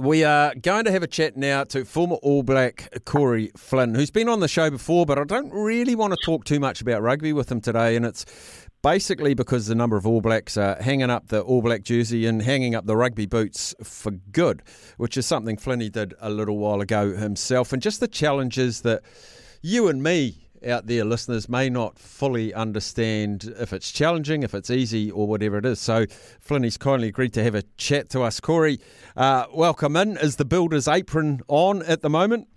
We are going to have a chat now to former All Black Corey Flynn, who's been on the show before, but I don't really want to talk too much about rugby with him today. And it's basically because the number of All Blacks are hanging up the All Black jersey and hanging up the rugby boots for good, which is something Flinny did a little while ago himself. And just the challenges that you and me out there, listeners, may not fully understand if it's challenging, if it's easy, or whatever it is. So, Flinny's kindly agreed to have a chat to us. Corey, uh, welcome in. Is the builder's apron on at the moment?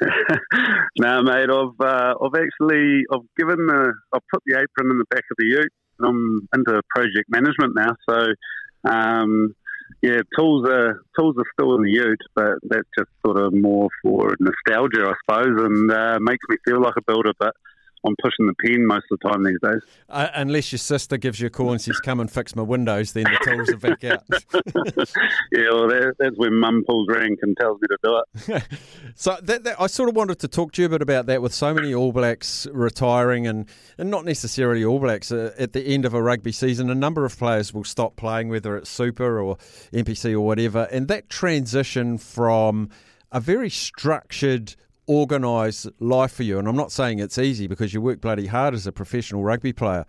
no, mate. I've uh, I've actually I've given the I've put the apron in the back of the ute. I'm into project management now, so um, yeah, tools are tools are still in the ute, but that's just sort of more for nostalgia, I suppose, and uh, makes me feel like a builder. But I'm pushing the pen most of the time these days. Uh, unless your sister gives you a call and says, "Come and fix my windows," then the tools are back out. yeah, well, that, that's when Mum pulls rank and tells me to do it. so that, that, I sort of wanted to talk to you a bit about that. With so many All Blacks retiring, and and not necessarily All Blacks uh, at the end of a rugby season, a number of players will stop playing, whether it's Super or NPC or whatever, and that transition from a very structured organised life for you. And I'm not saying it's easy because you work bloody hard as a professional rugby player.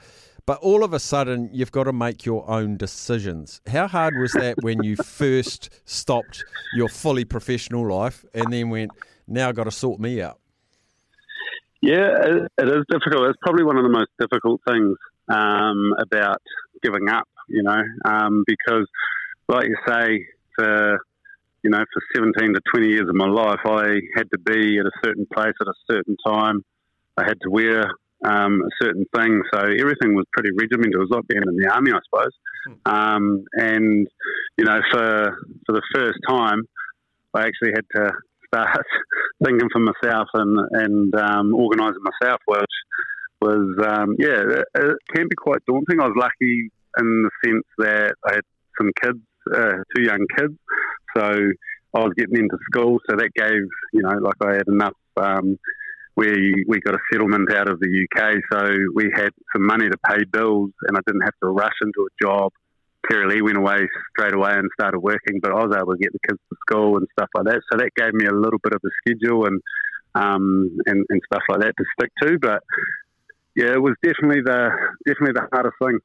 But all of a sudden, you've got to make your own decisions. How hard was that when you first stopped your fully professional life and then went, now I've got to sort me out? Yeah, it is difficult. It's probably one of the most difficult things um, about giving up, you know, um, because, like you say, for you know, for 17 to 20 years of my life, I had to be at a certain place at a certain time. I had to wear um, a certain thing. So everything was pretty regimented. It was like being in the army, I suppose. Hmm. Um, and, you know, for, for the first time, I actually had to start thinking for myself and, and um, organising myself, which was, um, yeah, it, it, can be quite daunting. I was lucky in the sense that I had some kids, uh, two young kids. So I was getting into school, so that gave you know like I had enough. Um, we we got a settlement out of the UK, so we had some money to pay bills, and I didn't have to rush into a job. Terry Lee went away straight away and started working, but I was able to get the kids to school and stuff like that. So that gave me a little bit of a schedule and um, and, and stuff like that to stick to. But yeah, it was definitely the definitely the hardest thing.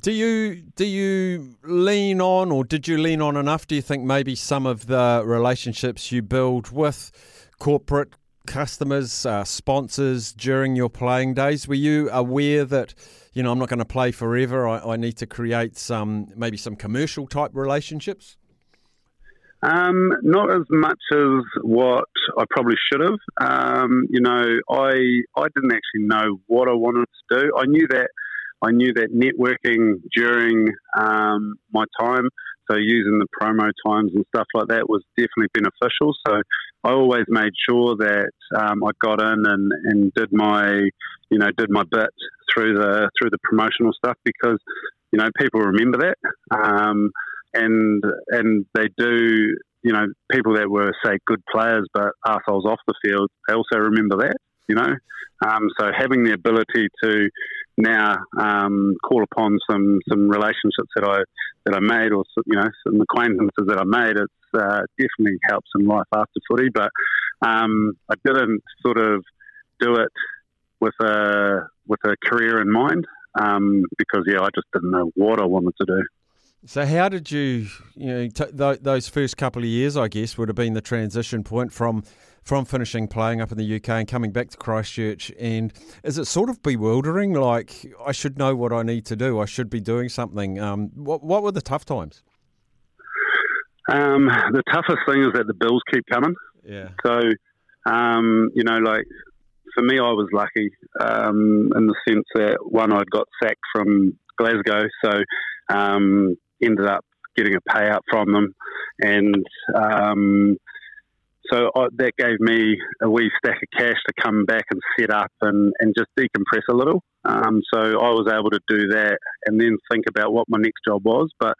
Do you do you lean on, or did you lean on enough? Do you think maybe some of the relationships you build with corporate customers, uh, sponsors during your playing days, were you aware that you know I'm not going to play forever? I, I, need to create some maybe some commercial type relationships. Um, not as much as what I probably should have. Um, you know, I I didn't actually know what I wanted to do. I knew that I knew that networking during um, my time, so using the promo times and stuff like that, was definitely beneficial. So I always made sure that um, I got in and, and did my, you know, did my bit through the through the promotional stuff because, you know, people remember that, um, and and they do. You know, people that were say good players but assholes off the field, they also remember that you know. Um, so having the ability to now um, call upon some some relationships that I that I made, or you know, some acquaintances that I made, it uh, definitely helps in life after footy. But um, I didn't sort of do it with a with a career in mind um, because yeah, I just didn't know what I wanted to do. So, how did you, you know, t- th- those first couple of years, I guess, would have been the transition point from from finishing playing up in the UK and coming back to Christchurch. And is it sort of bewildering? Like, I should know what I need to do. I should be doing something. Um, what, what were the tough times? Um, the toughest thing is that the bills keep coming. Yeah. So, um, you know, like for me, I was lucky um, in the sense that one, I'd got sacked from Glasgow, so um, ended up getting a payout from them, and um, so I, that gave me a wee stack of cash to come back and set up and, and just decompress a little. Um, so I was able to do that and then think about what my next job was. But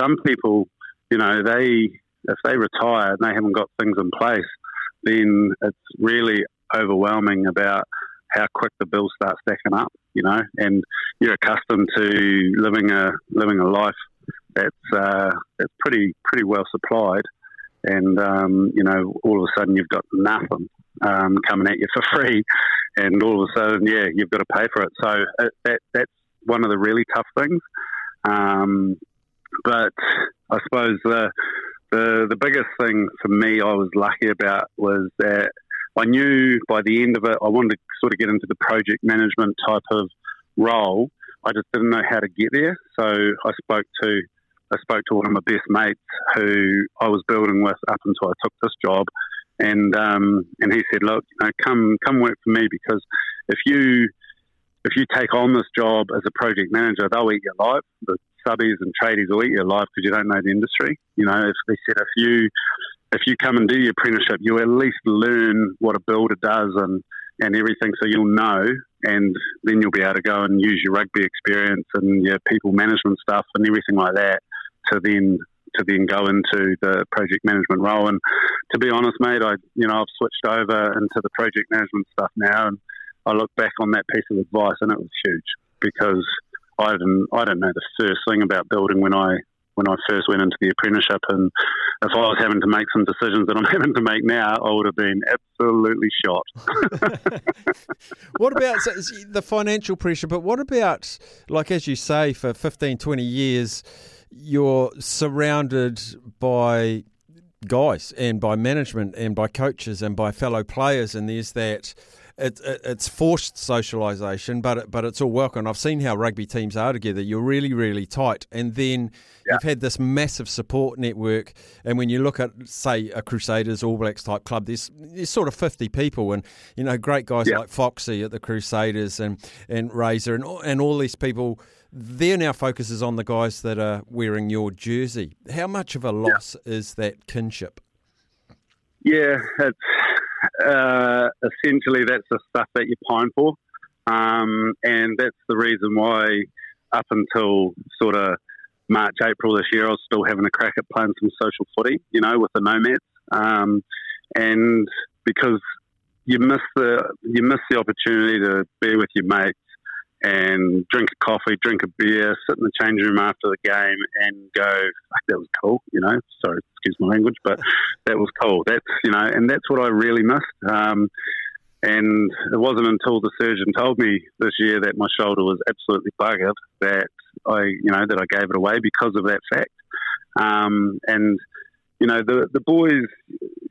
some people, you know, they if they retire and they haven't got things in place, then it's really overwhelming about how quick the bills start stacking up. You know, and you're accustomed to living a living a life that's uh, that's pretty pretty well supplied and um, you know, all of a sudden you've got nothing um, coming at you for free, and all of a sudden, yeah, you've got to pay for it. So uh, that that's one of the really tough things. Um, but I suppose the, the the biggest thing for me I was lucky about was that I knew by the end of it I wanted to sort of get into the project management type of role. I just didn't know how to get there, so I spoke to I spoke to one of my best mates who I was building with up until I took this job, and um, and he said, "Look, you know, come come work for me because if you if you take on this job as a project manager, they'll eat your life. The subbies and tradies will eat your life because you don't know the industry. You know, if they said if you if you come and do your apprenticeship, you at least learn what a builder does and and everything, so you'll know, and then you'll be able to go and use your rugby experience and your people management stuff and everything like that to then to then go into the project management role. And to be honest, mate, I you know I've switched over into the project management stuff now, and I look back on that piece of advice, and it was huge because I didn't I didn't know the first thing about building when I when I first went into the apprenticeship, and if I was having to make some decisions that I'm having to make now, I would have been absolutely shot. what about the financial pressure? But what about, like as you say, for 15, 20 years, you're surrounded by guys and by management and by coaches and by fellow players, and there's that it, it, it's forced socialisation, but it, but it's all welcome. I've seen how rugby teams are together. You're really really tight, and then yeah. you've had this massive support network. And when you look at say a Crusaders All Blacks type club, there's there's sort of 50 people, and you know great guys yeah. like Foxy at the Crusaders and and Razor and and all these people. Their now focus is on the guys that are wearing your jersey. How much of a loss yeah. is that kinship? Yeah, it's uh, essentially that's the stuff that you pine for. Um, and that's the reason why up until sort of March, April this year, I was still having a crack at playing some social footy, you know, with the Nomads. Um, and because you miss the you miss the opportunity to be with your mates and drink a coffee, drink a beer, sit in the changing room after the game, and go, "That was cool," you know. Sorry, excuse my language, but that was cool. That's you know, and that's what I really missed. Um, and it wasn't until the surgeon told me this year that my shoulder was absolutely buggered that I, you know, that I gave it away because of that fact. Um, and you know, the the boys,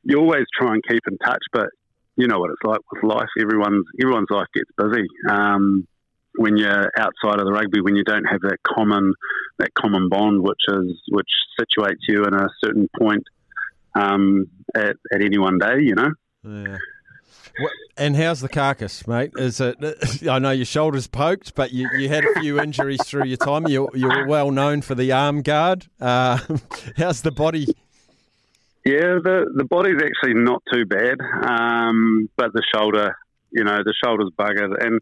you always try and keep in touch, but you know what it's like with life. Everyone's everyone's life gets busy. Um, when you're outside of the rugby, when you don't have that common that common bond, which is which situates you in a certain point um, at, at any one day, you know. Yeah. And how's the carcass, mate? Is it? I know your shoulders poked, but you, you had a few injuries through your time. You you were well known for the arm guard. Uh, how's the body? Yeah, the the body's actually not too bad, um, but the shoulder you know the shoulders buggered, and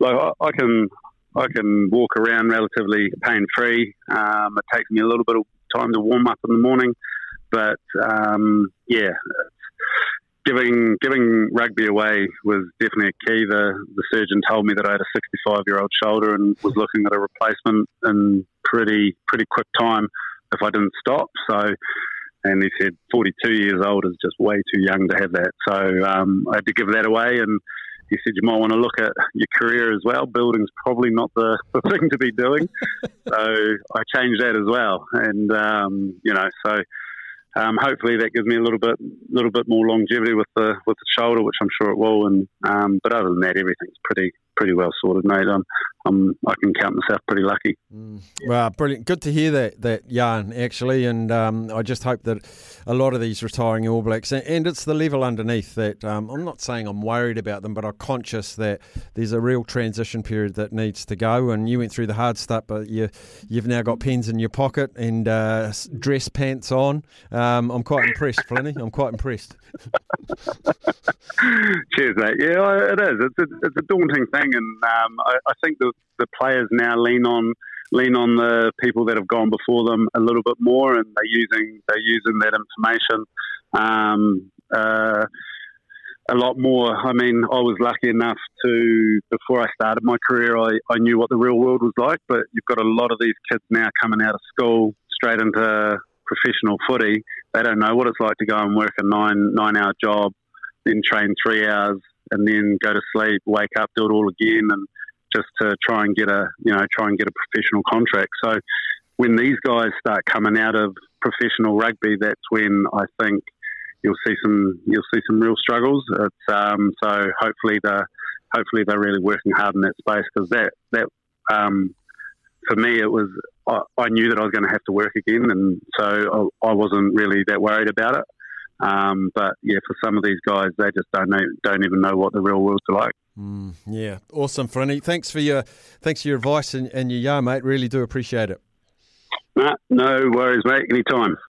like I, I can I can walk around relatively pain free. Um, it takes me a little bit of time to warm up in the morning, but um, yeah, giving giving rugby away was definitely a key. The the surgeon told me that I had a 65 year old shoulder and was looking at a replacement in pretty pretty quick time if I didn't stop. So and he said 42 years old is just way too young to have that. So um, I had to give that away, and he said you might want to look at your career as well. Building's probably not the, the thing to be doing. so I changed that as well, and um, you know, so um, hopefully that gives me a little bit, little bit more longevity with the with the shoulder, which I'm sure it will. And um, but other than that, everything's pretty pretty well sorted, mate. I'm, I'm I can count myself pretty lucky. Mm. Well, brilliant. Good to hear that that yarn actually, and um, I just hope that a lot of these retiring All Blacks, and it's the level underneath that um, I'm not saying I'm worried about them, but I'm conscious that there's a real transition period that needs to go. And you went through the hard stuff, but you you've now got pens in your pocket and uh, dress pants on. Um, I'm quite impressed, Flinny. I'm quite impressed. Cheers, mate. Yeah, it is. It's a, it's a daunting thing, and um, I, I, think the, the players now lean on lean on the people that have gone before them a little bit more, and they're using they're using that information um, uh, a lot more. I mean, I was lucky enough to before I started my career, I, I knew what the real world was like. But you've got a lot of these kids now coming out of school straight into professional footy, they don't know what it's like to go and work a nine nine hour job, then train three hours, and then go to sleep, wake up, do it all again, and just to try and get a you know try and get a professional contract. So when these guys start coming out of professional rugby, that's when I think you'll see some you'll see some real struggles. Um, so hopefully the hopefully they're really working hard in that space because that that um, for me it was I, knew that I was going to have to work again, and so I wasn't really that worried about it. Um, but yeah, for some of these guys, they just don't know, don't even know what the real world's like. Mm, yeah, awesome, Flinny. Thanks for your thanks for your advice and, and your yeah, mate. Really do appreciate it. Nah, no worries, mate. Anytime.